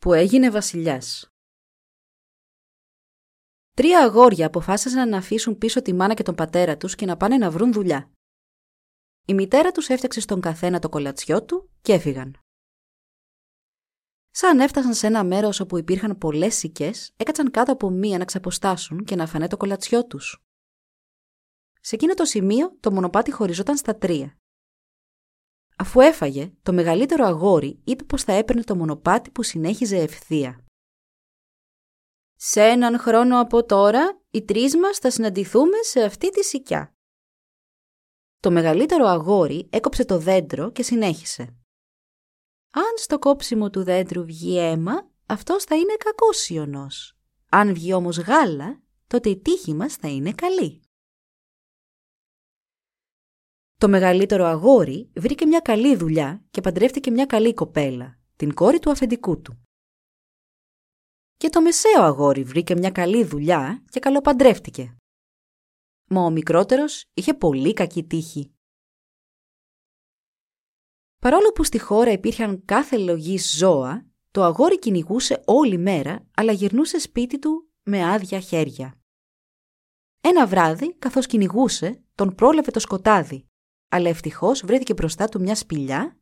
που έγινε βασιλιάς Τρία αγόρια αποφάσισαν να αφήσουν πίσω τη μάνα και τον πατέρα τους και να πάνε να βρουν δουλειά. Η μητέρα τους έφτιαξε στον καθένα το κολατσιό του και έφυγαν. Σαν έφτασαν σε ένα μέρος όπου υπήρχαν πολλές σικές, έκατσαν κάτω από μία να ξαποστάσουν και να φανέ το κολατσιό τους. Σε εκείνο το σημείο το μονοπάτι χωριζόταν στα τρία. Αφού έφαγε, το μεγαλύτερο αγόρι είπε πως θα έπαιρνε το μονοπάτι που συνέχιζε ευθεία. «Σε έναν χρόνο από τώρα, οι τρεις μας θα συναντηθούμε σε αυτή τη σικιά». Το μεγαλύτερο αγόρι έκοψε το δέντρο και συνέχισε. «Αν στο κόψιμο του δέντρου βγει αίμα, αυτός θα είναι κακός ιονός. Αν βγει όμως γάλα, τότε η τύχη μας θα είναι καλή». Το μεγαλύτερο αγόρι βρήκε μια καλή δουλειά και παντρεύτηκε μια καλή κοπέλα, την κόρη του αφεντικού του. Και το μεσαίο αγόρι βρήκε μια καλή δουλειά και καλοπαντρεύτηκε. Μα ο μικρότερος είχε πολύ κακή τύχη. Παρόλο που στη χώρα υπήρχαν κάθε λογή ζώα, το αγόρι κυνηγούσε όλη μέρα, αλλά γυρνούσε σπίτι του με άδεια χέρια. Ένα βράδυ, καθώς κυνηγούσε, τον πρόλαβε το σκοτάδι αλλά ευτυχώς βρέθηκε μπροστά του μια σπηλιά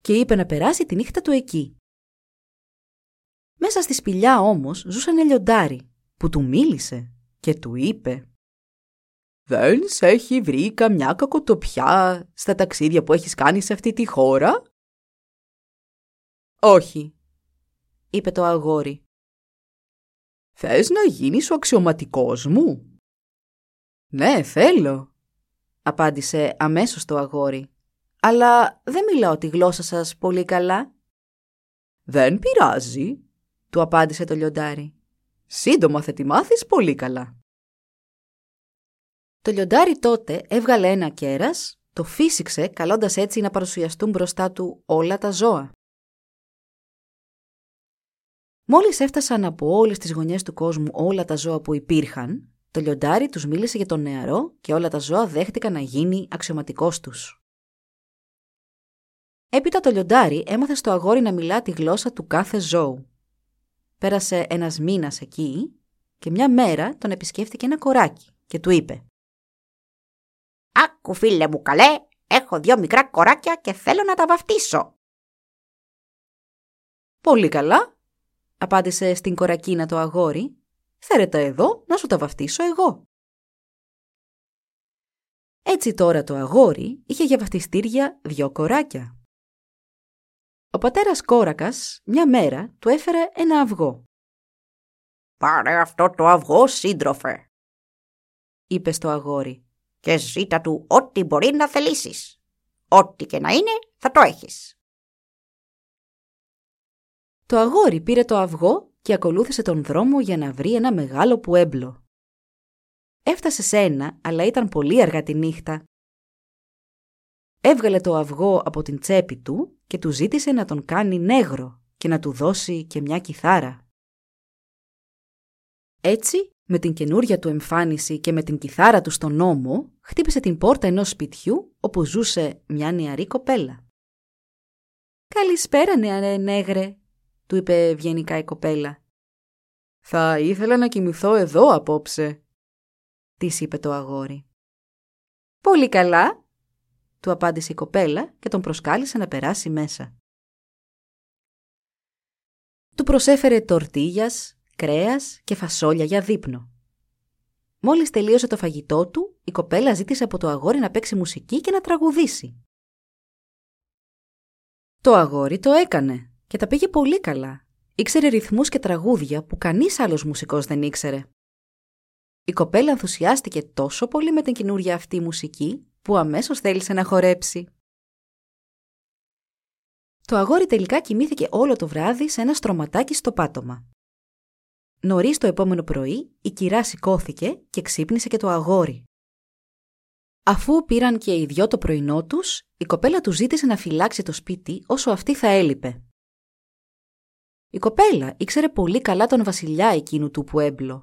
και είπε να περάσει τη νύχτα του εκεί. Μέσα στη σπηλιά όμως ζούσε ένα λιοντάρι που του μίλησε και του είπε «Δεν σε έχει βρει καμιά κακοτοπιά στα ταξίδια που έχεις κάνει σε αυτή τη χώρα» «Όχι», είπε το αγόρι. «Θες να γίνεις ο αξιωματικός μου» «Ναι, θέλω», απάντησε αμέσως το αγόρι. «Αλλά δεν μιλάω τη γλώσσα σας πολύ καλά». «Δεν πειράζει», του απάντησε το λιοντάρι. «Σύντομα θα τη μάθεις πολύ καλά». Το λιοντάρι τότε έβγαλε ένα κέρας, το φύσηξε καλώντας έτσι να παρουσιαστούν μπροστά του όλα τα ζώα. Μόλις έφτασαν από όλες τις γωνιές του κόσμου όλα τα ζώα που υπήρχαν, το λιοντάρι τους μίλησε για τον νεαρό και όλα τα ζώα δέχτηκαν να γίνει αξιωματικός τους. Έπειτα το λιοντάρι έμαθε στο αγόρι να μιλά τη γλώσσα του κάθε ζώου. Πέρασε ένας μήνας εκεί και μια μέρα τον επισκέφθηκε ένα κοράκι και του είπε «Άκου φίλε μου καλέ, έχω δυο μικρά κοράκια και θέλω να τα βαφτίσω». «Πολύ καλά», απάντησε στην κορακίνα το αγόρι Φέρε εδώ να σου τα βαφτίσω εγώ. Έτσι τώρα το αγόρι είχε για βαφτιστήρια δυο κοράκια. Ο πατέρας κόρακας μια μέρα του έφερε ένα αυγό. «Πάρε αυτό το αυγό σύντροφε», είπε στο αγόρι. «και ζήτα του ό,τι μπορεί να θελήσεις. Ό,τι και να είναι θα το έχεις». Το αγόρι πήρε το αυγό και ακολούθησε τον δρόμο για να βρει ένα μεγάλο πουέμπλο. Έφτασε σε ένα, αλλά ήταν πολύ αργά τη νύχτα. Έβγαλε το αυγό από την τσέπη του και του ζήτησε να τον κάνει νέγρο και να του δώσει και μια κιθάρα. Έτσι, με την καινούρια του εμφάνιση και με την κιθάρα του στον ώμο, χτύπησε την πόρτα ενός σπιτιού όπου ζούσε μια νεαρή κοπέλα. «Καλησπέρα, νεαρέ νέγρε», του είπε ευγενικά η κοπέλα. «Θα ήθελα να κοιμηθώ εδώ απόψε», της είπε το αγόρι. «Πολύ καλά», του απάντησε η κοπέλα και τον προσκάλεσε να περάσει μέσα. Του προσέφερε τορτίγιας, κρέας και φασόλια για δείπνο. Μόλις τελείωσε το φαγητό του, η κοπέλα ζήτησε από το αγόρι να παίξει μουσική και να τραγουδήσει. Το αγόρι το έκανε και τα πήγε πολύ καλά. Ήξερε ρυθμούς και τραγούδια που κανείς άλλος μουσικός δεν ήξερε. Η κοπέλα ενθουσιάστηκε τόσο πολύ με την καινούρια αυτή μουσική που αμέσως θέλησε να χορέψει. Το αγόρι τελικά κοιμήθηκε όλο το βράδυ σε ένα στρωματάκι στο πάτωμα. Νωρίς το επόμενο πρωί, η κυρά σηκώθηκε και ξύπνησε και το αγόρι. Αφού πήραν και οι δυο το πρωινό τους, η κοπέλα του ζήτησε να φυλάξει το σπίτι όσο αυτή θα έλειπε. Η κοπέλα ήξερε πολύ καλά τον βασιλιά εκείνου του Πουέμπλο.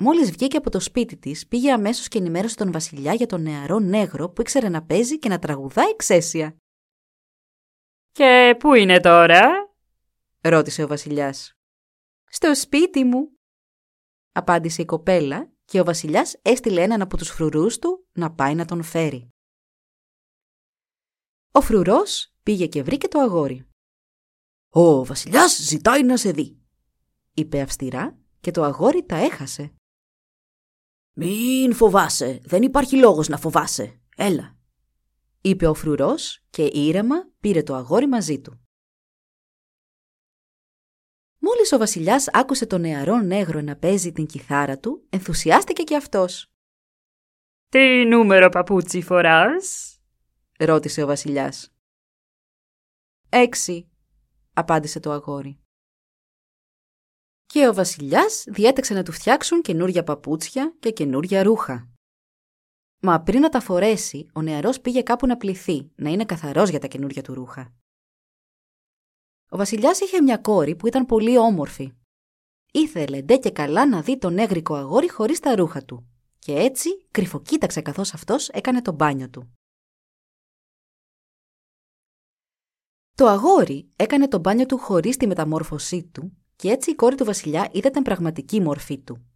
Μόλις βγήκε από το σπίτι της, πήγε αμέσως και ενημέρωσε τον βασιλιά για τον νεαρό νέγρο που ήξερε να παίζει και να τραγουδάει εξαίσια. «Και πού είναι τώρα» ρώτησε ο βασιλιάς. «Στο σπίτι μου», απάντησε η κοπέλα και ο βασιλιάς έστειλε έναν από τους φρουρούς του να πάει να τον φέρει. Ο φρουρός πήγε και βρήκε το αγόρι. «Ο βασιλιάς ζητάει να σε δει», είπε αυστηρά και το αγόρι τα έχασε. «Μην φοβάσαι, δεν υπάρχει λόγος να φοβάσαι. Έλα», είπε ο φρουρός και ήρεμα πήρε το αγόρι μαζί του. Μόλις ο βασιλιάς άκουσε τον νεαρό νέγρο να παίζει την κιθάρα του, ενθουσιάστηκε και αυτός. «Τι νούμερο παπούτσι φοράς» ρώτησε ο βασιλιάς. «Έξι», απάντησε το αγόρι. Και ο βασιλιάς διέταξε να του φτιάξουν καινούρια παπούτσια και καινούρια ρούχα. Μα πριν να τα φορέσει, ο νεαρός πήγε κάπου να πληθεί, να είναι καθαρός για τα καινούρια του ρούχα. Ο βασιλιάς είχε μια κόρη που ήταν πολύ όμορφη. Ήθελε ντε και καλά να δει τον έγρικο αγόρι χωρίς τα ρούχα του και έτσι κρυφοκοίταξε καθώς αυτός έκανε το μπάνιο του. Το αγόρι έκανε το μπάνιο του χωρίς τη μεταμόρφωσή του και έτσι η κόρη του βασιλιά είδε την πραγματική μορφή του.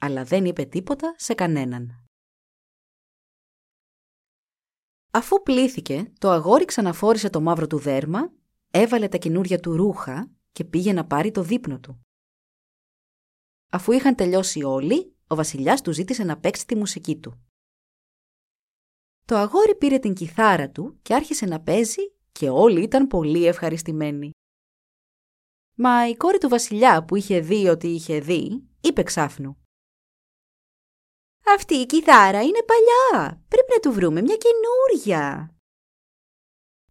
Αλλά δεν είπε τίποτα σε κανέναν. Αφού πλήθηκε, το αγόρι ξαναφόρησε το μαύρο του δέρμα έβαλε τα καινούρια του ρούχα και πήγε να πάρει το δείπνο του. Αφού είχαν τελειώσει όλοι, ο βασιλιάς του ζήτησε να παίξει τη μουσική του. Το αγόρι πήρε την κιθάρα του και άρχισε να παίζει και όλοι ήταν πολύ ευχαριστημένοι. Μα η κόρη του βασιλιά που είχε δει ότι είχε δει, είπε ξάφνου. «Αυτή η κιθάρα είναι παλιά, πρέπει να του βρούμε μια καινούρια»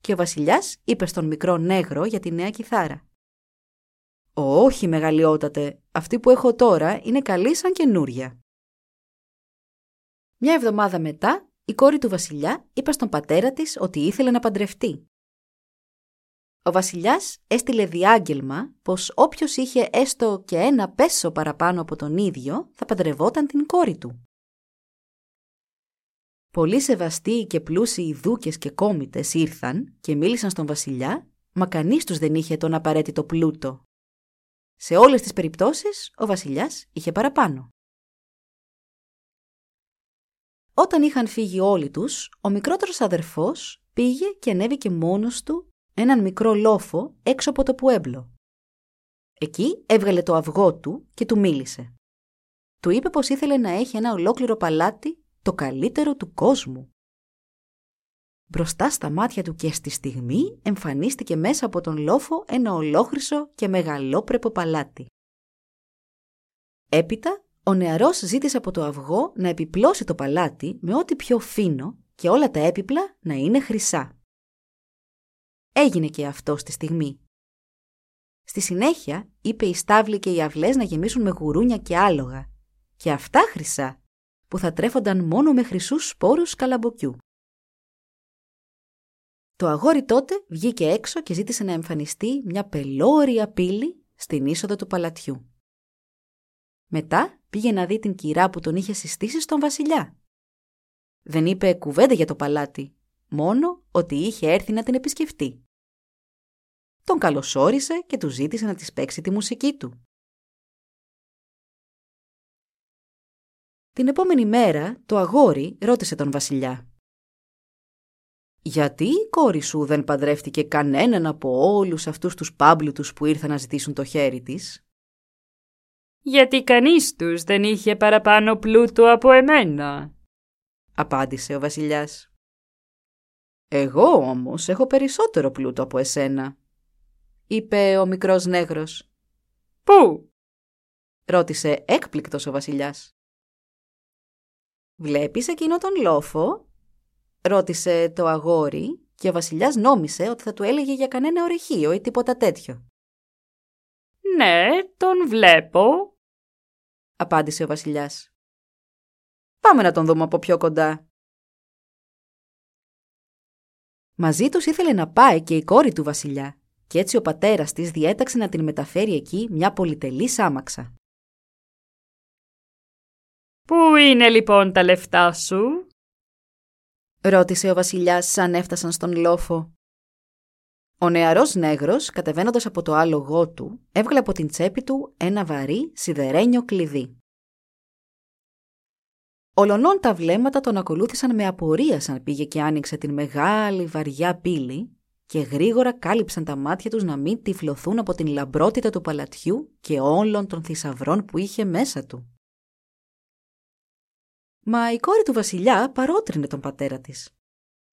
και ο βασιλιάς είπε στον μικρό νέγρο για τη νέα κιθάρα. «Όχι, μεγαλειότατε, αυτή που έχω τώρα είναι καλή σαν καινούρια». Μια εβδομάδα μετά, η κόρη του βασιλιά είπε στον πατέρα της ότι ήθελε να παντρευτεί. Ο βασιλιάς έστειλε διάγγελμα πως όποιος είχε έστω και ένα πέσο παραπάνω από τον ίδιο θα παντρευόταν την κόρη του. Πολύ σεβαστοί και πλούσιοι δούκες και κόμιτες ήρθαν και μίλησαν στον βασιλιά, μα κανείς τους δεν είχε τον απαραίτητο πλούτο. Σε όλες τις περιπτώσεις, ο βασιλιάς είχε παραπάνω. Όταν είχαν φύγει όλοι τους, ο μικρότερος αδερφός πήγε και ανέβηκε μόνος του έναν μικρό λόφο έξω από το Πουέμπλο. Εκεί έβγαλε το αυγό του και του μίλησε. Του είπε πως ήθελε να έχει ένα ολόκληρο παλάτι το καλύτερο του κόσμου. Μπροστά στα μάτια του και στη στιγμή εμφανίστηκε μέσα από τον λόφο ένα ολόχρυσο και μεγαλόπρεπο παλάτι. Έπειτα, ο νεαρός ζήτησε από το αυγό να επιπλώσει το παλάτι με ό,τι πιο φίνο και όλα τα έπιπλα να είναι χρυσά. Έγινε και αυτό στη στιγμή. Στη συνέχεια είπε οι στάβλοι και οι αυλές να γεμίσουν με γουρούνια και άλογα και αυτά χρυσά που θα τρέφονταν μόνο με χρυσούς σπόρους καλαμποκιού. Το αγόρι τότε βγήκε έξω και ζήτησε να εμφανιστεί μια πελώρια πύλη στην είσοδο του παλατιού. Μετά πήγε να δει την κυρά που τον είχε συστήσει στον βασιλιά. Δεν είπε κουβέντα για το παλάτι, μόνο ότι είχε έρθει να την επισκεφτεί. Τον καλωσόρισε και του ζήτησε να της παίξει τη μουσική του. Την επόμενη μέρα το αγόρι ρώτησε τον βασιλιά. «Γιατί η κόρη σου δεν παντρεύτηκε κανέναν από όλους αυτούς τους πάμπλουτους που ήρθαν να ζητήσουν το χέρι της» «Γιατί κανείς τους δεν είχε παραπάνω πλούτο από εμένα», απάντησε ο βασιλιάς. «Εγώ όμως έχω περισσότερο πλούτο από εσένα», είπε ο μικρός νέγρος. «Πού» ρώτησε έκπληκτος ο βασιλιάς. «Βλέπεις εκείνο τον λόφο» ρώτησε το αγόρι και ο βασιλιάς νόμισε ότι θα του έλεγε για κανένα ορεχείο ή τίποτα τέτοιο. Ναι, τον βλέπω, απάντησε ο βασιλιάς. Πάμε να τον δούμε από πιο κοντά. Μαζί τους ήθελε να πάει και η κόρη του βασιλιά και έτσι ο πατέρας της διέταξε να την μεταφέρει εκεί μια πολυτελή σάμαξα. Πού είναι λοιπόν τα λεφτά σου; ρώτησε ο βασιλιάς σαν έφτασαν στον λόφο. Ο νεαρός νέγρος, κατεβαίνοντας από το άλογό του, έβγαλε από την τσέπη του ένα βαρύ σιδερένιο κλειδί. Ολονών τα βλέμματα τον ακολούθησαν με απορία σαν πήγε και άνοιξε την μεγάλη βαριά πύλη και γρήγορα κάλυψαν τα μάτια τους να μην τυφλωθούν από την λαμπρότητα του παλατιού και όλων των θησαυρών που είχε μέσα του. Μα η κόρη του βασιλιά παρότρινε τον πατέρα της.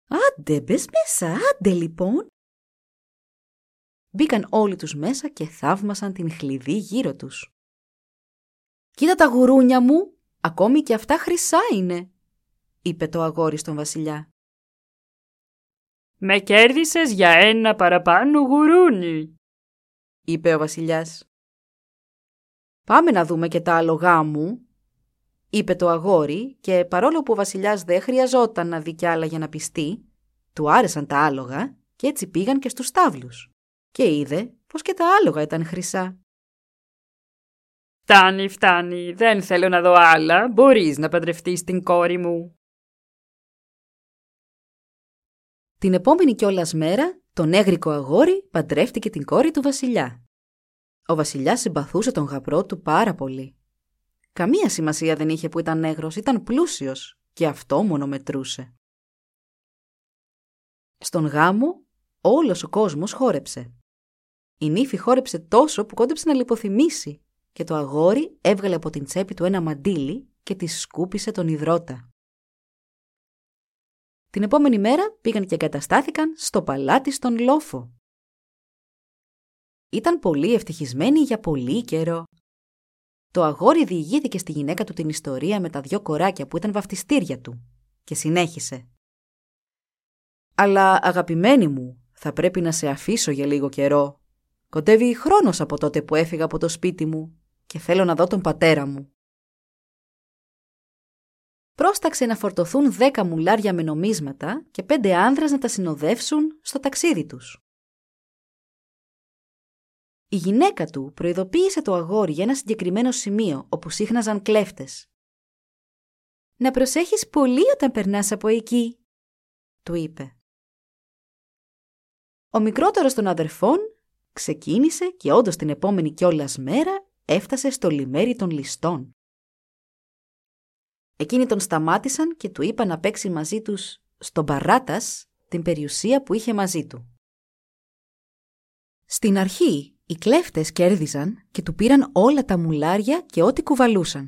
«Άντε, μπες μέσα, άντε λοιπόν!» Μπήκαν όλοι τους μέσα και θαύμασαν την χλειδί γύρω τους. «Κοίτα τα γουρούνια μου, ακόμη και αυτά χρυσά είναι», είπε το αγόρι στον βασιλιά. «Με κέρδισες για ένα παραπάνω γουρούνι», είπε ο βασιλιάς. «Πάμε να δούμε και τα άλογά μου», είπε το αγόρι και παρόλο που ο βασιλιάς δεν χρειαζόταν να δει κι άλλα για να πιστεί, του άρεσαν τα άλογα και έτσι πήγαν και στους στάβλους και είδε πως και τα άλογα ήταν χρυσά. «Φτάνει, φτάνει, δεν θέλω να δω άλλα, μπορείς να παντρευτείς την κόρη μου». Την επόμενη κιόλας μέρα, το νέγρικο αγόρι παντρεύτηκε την κόρη του βασιλιά. Ο βασιλιάς συμπαθούσε τον γαμπρό του πάρα πολύ. Καμία σημασία δεν είχε που ήταν νέγρος, ήταν πλούσιος και αυτό μόνο μετρούσε. Στον γάμο όλος ο κόσμος χόρεψε. Η νύφη χόρεψε τόσο που κόντεψε να λιποθυμήσει και το αγόρι έβγαλε από την τσέπη του ένα μαντίλι και τη σκούπισε τον υδρότα. Την επόμενη μέρα πήγαν και εγκαταστάθηκαν στο παλάτι στον λόφο. Ήταν πολύ ευτυχισμένοι για πολύ καιρό. Το αγόρι διηγήθηκε στη γυναίκα του την ιστορία με τα δυο κοράκια που ήταν βαφτιστήρια του και συνέχισε. «Αλλά αγαπημένη μου, θα πρέπει να σε αφήσω για λίγο καιρό. Κοντεύει χρόνος από τότε που έφυγα από το σπίτι μου και θέλω να δω τον πατέρα μου». Πρόσταξε να φορτωθούν δέκα μουλάρια με νομίσματα και πέντε άνδρες να τα συνοδεύσουν στο ταξίδι τους. Η γυναίκα του προειδοποίησε το αγόρι για ένα συγκεκριμένο σημείο όπου σύχναζαν κλέφτες. «Να προσέχεις πολύ όταν περνάς από εκεί», του είπε. Ο μικρότερος των αδερφών ξεκίνησε και όντως την επόμενη κιόλας μέρα έφτασε στο λιμέρι των ληστών. Εκείνοι τον σταμάτησαν και του είπαν να παίξει μαζί τους στον παράτας την περιουσία που είχε μαζί του. Στην αρχή οι κλέφτες κέρδιζαν και του πήραν όλα τα μουλάρια και ό,τι κουβαλούσαν.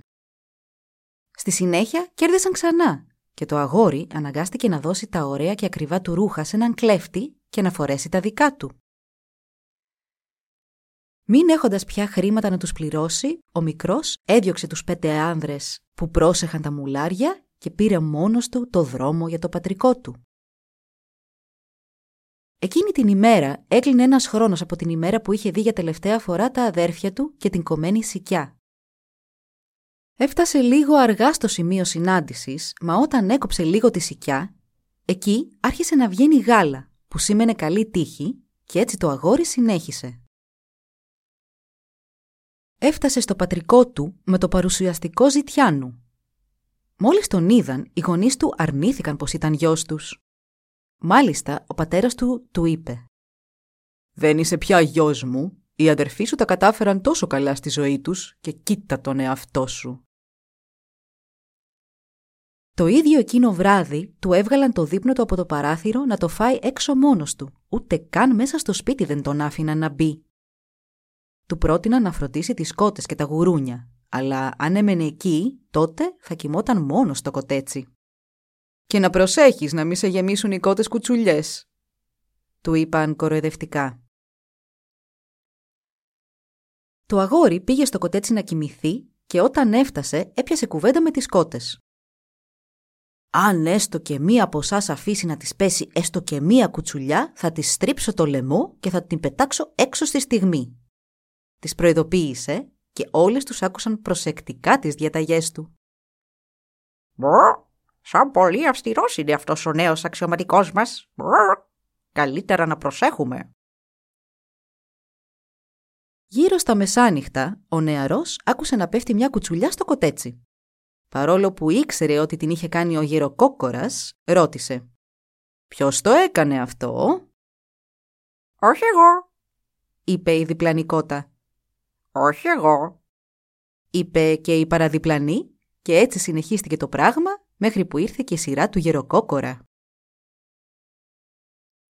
Στη συνέχεια κέρδισαν ξανά και το αγόρι αναγκάστηκε να δώσει τα ωραία και ακριβά του ρούχα σε έναν κλέφτη και να φορέσει τα δικά του. Μην έχοντας πια χρήματα να τους πληρώσει, ο μικρός έδιωξε τους πέντε άνδρες που πρόσεχαν τα μουλάρια και πήρε μόνος του το δρόμο για το πατρικό του. Εκείνη την ημέρα έκλεινε ένας χρόνος από την ημέρα που είχε δει για τελευταία φορά τα αδέρφια του και την κομμένη σικιά. Έφτασε λίγο αργά στο σημείο συνάντησης, μα όταν έκοψε λίγο τη σικιά, εκεί άρχισε να βγαίνει γάλα, που σήμαινε καλή τύχη και έτσι το αγόρι συνέχισε. Έφτασε στο πατρικό του με το παρουσιαστικό ζητιάνου. Μόλις τον είδαν, οι γονείς του αρνήθηκαν πως ήταν γιος τους. Μάλιστα, ο πατέρας του του είπε «Δεν είσαι πια γιος μου, οι αδερφοί σου τα κατάφεραν τόσο καλά στη ζωή τους και κοίτα τον εαυτό σου». Το ίδιο εκείνο βράδυ του έβγαλαν το δείπνο του από το παράθυρο να το φάει έξω μόνος του. Ούτε καν μέσα στο σπίτι δεν τον άφηναν να μπει. Του πρότειναν να φροντίσει τις κότες και τα γουρούνια, αλλά αν έμενε εκεί, τότε θα κοιμόταν μόνος στο κοτέτσι. «Και να προσέχεις να μην σε γεμίσουν οι κότες κουτσουλιές», του είπαν κοροϊδευτικά. Το αγόρι πήγε στο κοτέτσι να κοιμηθεί και όταν έφτασε έπιασε κουβέντα με τις κότες. Αν έστω και μία από εσάς αφήσει να της πέσει έστω και μία κουτσουλιά, θα της στρίψω το λαιμό και θα την πετάξω έξω στη στιγμή. Της προειδοποίησε και όλες τους άκουσαν προσεκτικά τις διαταγές του. Μπρρ, σαν πολύ αυστηρός είναι αυτός ο νέος αξιωματικός μας. Μπρρ, καλύτερα να προσέχουμε. Γύρω στα μεσάνυχτα, ο νεαρός άκουσε να πέφτει μια κουτσουλιά στο κοτέτσι. Παρόλο που ήξερε ότι την είχε κάνει ο γεροκόκορας, ρώτησε «Ποιος το έκανε αυτό» Όχι εγώ, είπε η διπλανή κότα. Όχι εγώ. Είπε και η παραδιπλανή και έτσι συνεχίστηκε το πράγμα μέχρι που ήρθε και η σειρά του γεροκόκορα.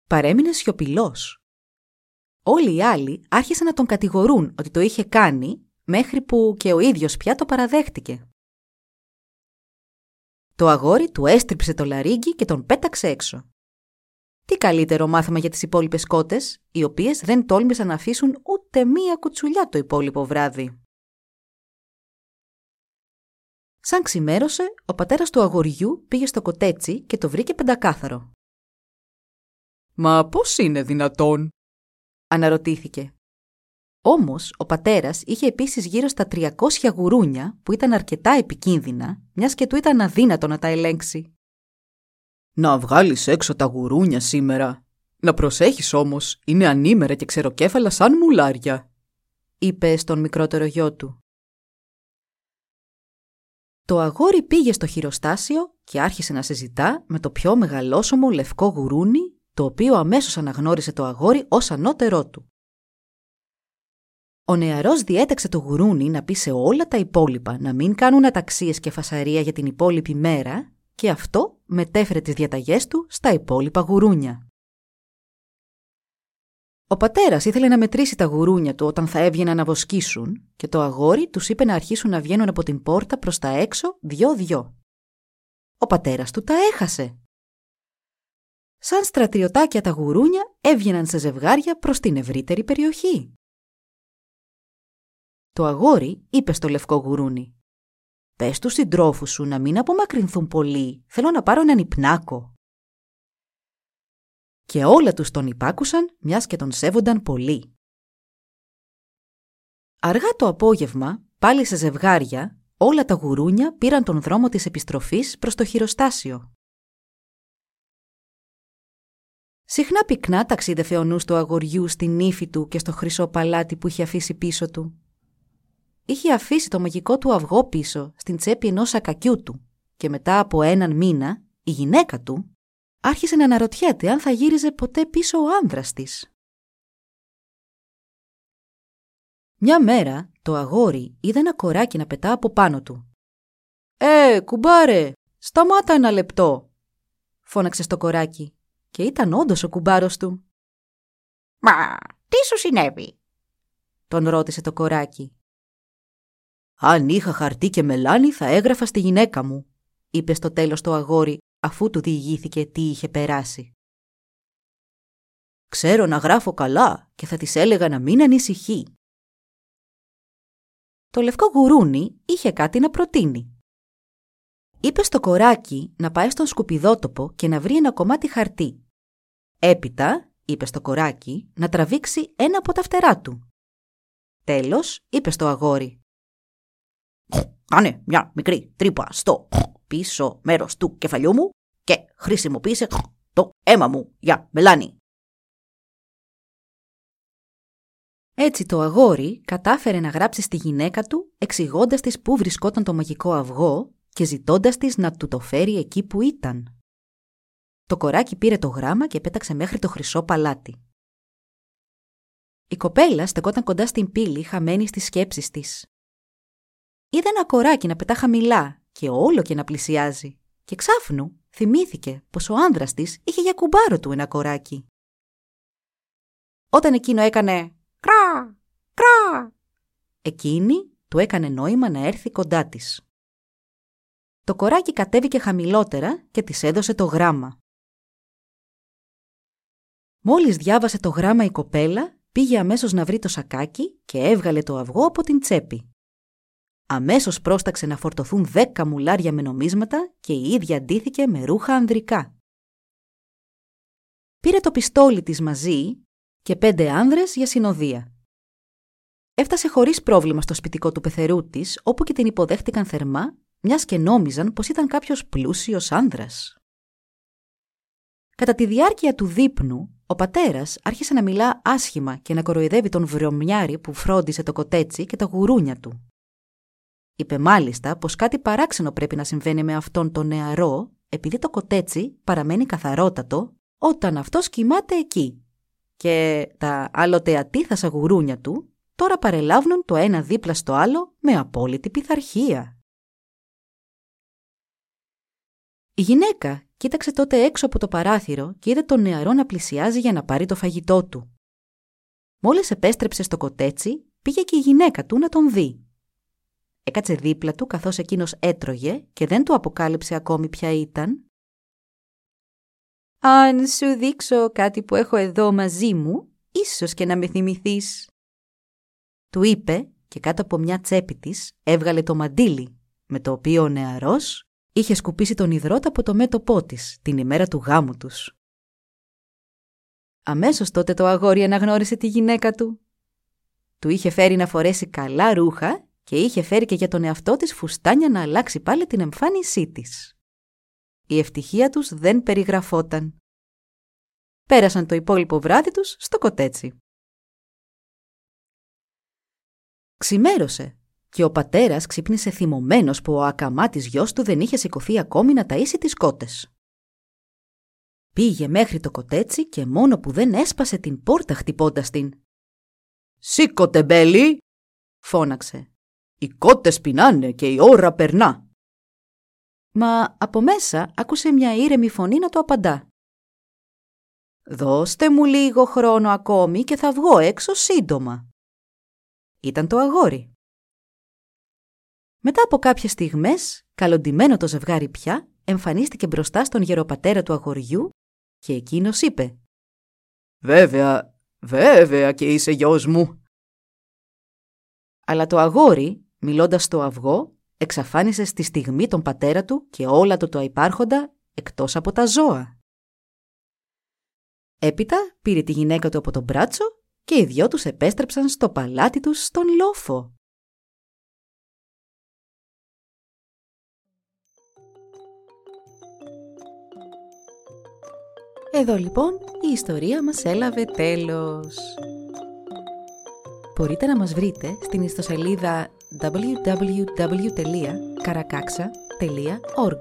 Παρέμεινε σιωπηλός. Όλοι οι άλλοι άρχισαν να τον κατηγορούν ότι το είχε κάνει μέχρι που και ο ίδιος πια το παραδέχτηκε. Το αγόρι του έστριψε το λαρίγκι και τον πέταξε έξω. Τι καλύτερο μάθημα για τις υπόλοιπες κότες, οι οποίες δεν τόλμησαν να αφήσουν ούτε μία κουτσουλιά το υπόλοιπο βράδυ. Σαν ξημέρωσε, ο πατέρας του αγοριού πήγε στο κοτέτσι και το βρήκε πεντακάθαρο. Μα πώς είναι δυνατόν; Αναρωτήθηκε. Όμως, ο πατέρας είχε επίσης γύρω στα 300 γουρούνια που ήταν αρκετά επικίνδυνα, μιας και του ήταν αδύνατο να τα ελέγξει. Να βγάλεις έξω τα γουρούνια σήμερα. Να προσέχεις όμως, είναι ανήμερα και ξεροκέφαλα σαν μουλάρια. είπε στον μικρότερο γιο του. Το αγόρι πήγε στο χειροστάσιο και άρχισε να συζητά με το πιο μεγαλόσωμο λευκό γουρούνι, το οποίο αμέσως αναγνώρισε το αγόρι ως ανώτερό του. Ο νεαρός διέταξε το γουρούνι να πει σε όλα τα υπόλοιπα να μην κάνουν αταξίες και φασαρία για την υπόλοιπη μέρα και αυτό μετέφερε τις διαταγές του στα υπόλοιπα γουρούνια. Ο πατέρας ήθελε να μετρήσει τα γουρούνια του όταν θα έβγαιναν να βοσκήσουν και το αγόρι τους είπε να αρχίσουν να βγαίνουν από την πόρτα προς τα έξω δυο-δυο. Ο πατέρας του τα έχασε. Σαν στρατιωτάκια τα γουρούνια έβγαιναν σε ζευγάρια προς την ευρύτερη περιοχή. Το αγόρι είπε στο λευκό γουρούνι «Πες τους συντρόφους σου να μην απομακρυνθούν πολύ, θέλω να πάρω έναν υπνάκο». Και όλα τους τον υπάκουσαν, μιας και τον σέβονταν πολύ. Αργά το απόγευμα, πάλι σε ζευγάρια, όλα τα γουρούνια πήραν τον δρόμο της επιστροφής προς το χειροστάσιο. Συχνά πυκνά ταξίδευε ο νους του αγοριού στην ύφη του και στο χρυσό παλάτι που είχε αφήσει πίσω του. Είχε αφήσει το μαγικό του αυγό πίσω στην τσέπη ενός σακακιού του και μετά από έναν μήνα η γυναίκα του άρχισε να αναρωτιέται αν θα γύριζε ποτέ πίσω ο άνδρας της. Μια μέρα το αγόρι είδε ένα κοράκι να πετά από πάνω του. «Ε, κουμπάρε, σταμάτα ένα λεπτό», φώναξε στο κοράκι και ήταν όντως ο κουμπάρος του. Μα τι σου συνέβη; Τον ρώτησε το κοράκι. Αν είχα χαρτί και μελάνι θα έγραφα στη γυναίκα μου, είπε στο τέλος το αγόρι αφού του διηγήθηκε τι είχε περάσει. Ξέρω να γράφω καλά και θα της έλεγα να μην ανησυχεί. Το λευκό γουρούνι είχε κάτι να προτείνει. Είπε στο κοράκι να πάει στον σκουπιδότοπο και να βρει ένα κομμάτι χαρτί. Έπειτα, είπε στο κοράκι, να τραβήξει ένα από τα φτερά του. Τέλος, είπε στο αγόρι. Κάνε μια μικρή τρύπα στο πίσω μέρος του κεφαλιού μου και χρησιμοποίησε το αίμα μου για μελάνι. Έτσι το αγόρι κατάφερε να γράψει στη γυναίκα του εξηγώντας της πού βρισκόταν το μαγικό αυγό και ζητώντας της να του το φέρει εκεί που ήταν. Το κοράκι πήρε το γράμμα και πέταξε μέχρι το χρυσό παλάτι. Η κοπέλα στεκόταν κοντά στην πύλη χαμένη στις σκέψεις της. Είδε ένα κοράκι να πετά χαμηλά και όλο και να πλησιάζει και ξάφνου θυμήθηκε πως ο άνδρας της είχε για κουμπάρο του ένα κοράκι. Όταν εκείνο έκανε Κρά, κρά. Εκείνη του έκανε νόημα να έρθει κοντά της. Το κοράκι κατέβηκε χαμηλότερα και της έδωσε το γράμμα. Μόλις διάβασε το γράμμα η κοπέλα, πήγε αμέσως να βρει το σακάκι και έβγαλε το αυγό από την τσέπη. Αμέσως πρόσταξε να φορτωθούν δέκα μουλάρια με νομίσματα και η ίδια αντίθηκε με ρούχα ανδρικά. Πήρε το πιστόλι της μαζί και πέντε άνδρες για συνοδεία. Έφτασε χωρίς πρόβλημα στο σπιτικό του πεθερού της, όπου και την υποδέχτηκαν θερμά, μιας και νόμιζαν πως ήταν κάποιος πλούσιος άνδρας. Κατά τη διάρκεια του δείπνου, ο πατέρας άρχισε να μιλά άσχημα και να κοροϊδεύει τον βρωμιάρη που φρόντισε το κοτέτσι και τα γουρούνια του. Είπε μάλιστα πως κάτι παράξενο πρέπει να συμβαίνει με αυτόν τον νεαρό, επειδή το κοτέτσι παραμένει καθαρότατο όταν αυτός κοιμάται εκεί. Και τα άλλοτε ατίθασα γουρούνια του τώρα παρελάβουν το ένα δίπλα στο άλλο με απόλυτη πειθαρχία. Η γυναίκα κοίταξε τότε έξω από το παράθυρο και είδε τον νεαρό να πλησιάζει για να πάρει το φαγητό του. Μόλις επέστρεψε στο κοτέτσι, πήγε και η γυναίκα του να τον δει. Έκατσε δίπλα του καθώς εκείνος έτρωγε και δεν του αποκάλυψε ακόμη ποια ήταν. «Αν σου δείξω κάτι που έχω εδώ μαζί μου, ίσως και να με θυμηθείς», του είπε και κάτω από μια τσέπη της έβγαλε το μαντίλι με το οποίο ο νεαρός είχε σκουπίσει τον υδρότα από το μέτωπό της την ημέρα του γάμου τους. Αμέσως τότε το αγόρι αναγνώρισε τη γυναίκα του. Του είχε φέρει να φορέσει καλά ρούχα και είχε φέρει και για τον εαυτό της φουστάνια να αλλάξει πάλι την εμφάνισή της. Η ευτυχία τους δεν περιγραφόταν. Πέρασαν το υπόλοιπο βράδυ τους στο κοτέτσι. Ξημέρωσε και ο πατέρας ξύπνησε θυμωμένος που ο ακαμάτης γιος του δεν είχε σηκωθεί ακόμη να ταΐσει τις κότες. Πήγε μέχρι το κοτέτσι και μόνο που δεν έσπασε την πόρτα χτυπώντας την. «Σήκωτε, Μπέλη!» φώναξε. «Οι κότες πεινάνε και η ώρα περνά». Μα από μέσα άκουσε μια ήρεμη φωνή να το απαντά. «Δώστε μου λίγο χρόνο ακόμη και θα βγω έξω σύντομα». Ήταν το αγόρι. Μετά από κάποιες στιγμές, καλοντημένο το ζευγάρι πια, εμφανίστηκε μπροστά στον γεροπατέρα του αγοριού και εκείνος είπε «Βέβαια, βέβαια και είσαι γιος μου». Αλλά το αγόρι, μιλώντας στο αυγό, εξαφάνισε στη στιγμή τον πατέρα του και όλα το το υπάρχοντα εκτός από τα ζώα. Έπειτα πήρε τη γυναίκα του από τον μπράτσο και οι δυο τους επέστρεψαν στο παλάτι τους στον λόφο. Εδώ λοιπόν η ιστορία μας έλαβε τέλος. Μπορείτε να μας βρείτε στην ιστοσελίδα www.karakaksa.org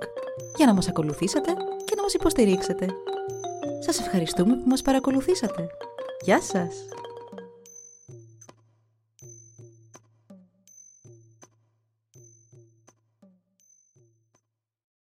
για να μας ακολουθήσετε και να μας υποστηρίξετε. Σας ευχαριστούμε που μας παρακολουθήσατε. Γεια σας!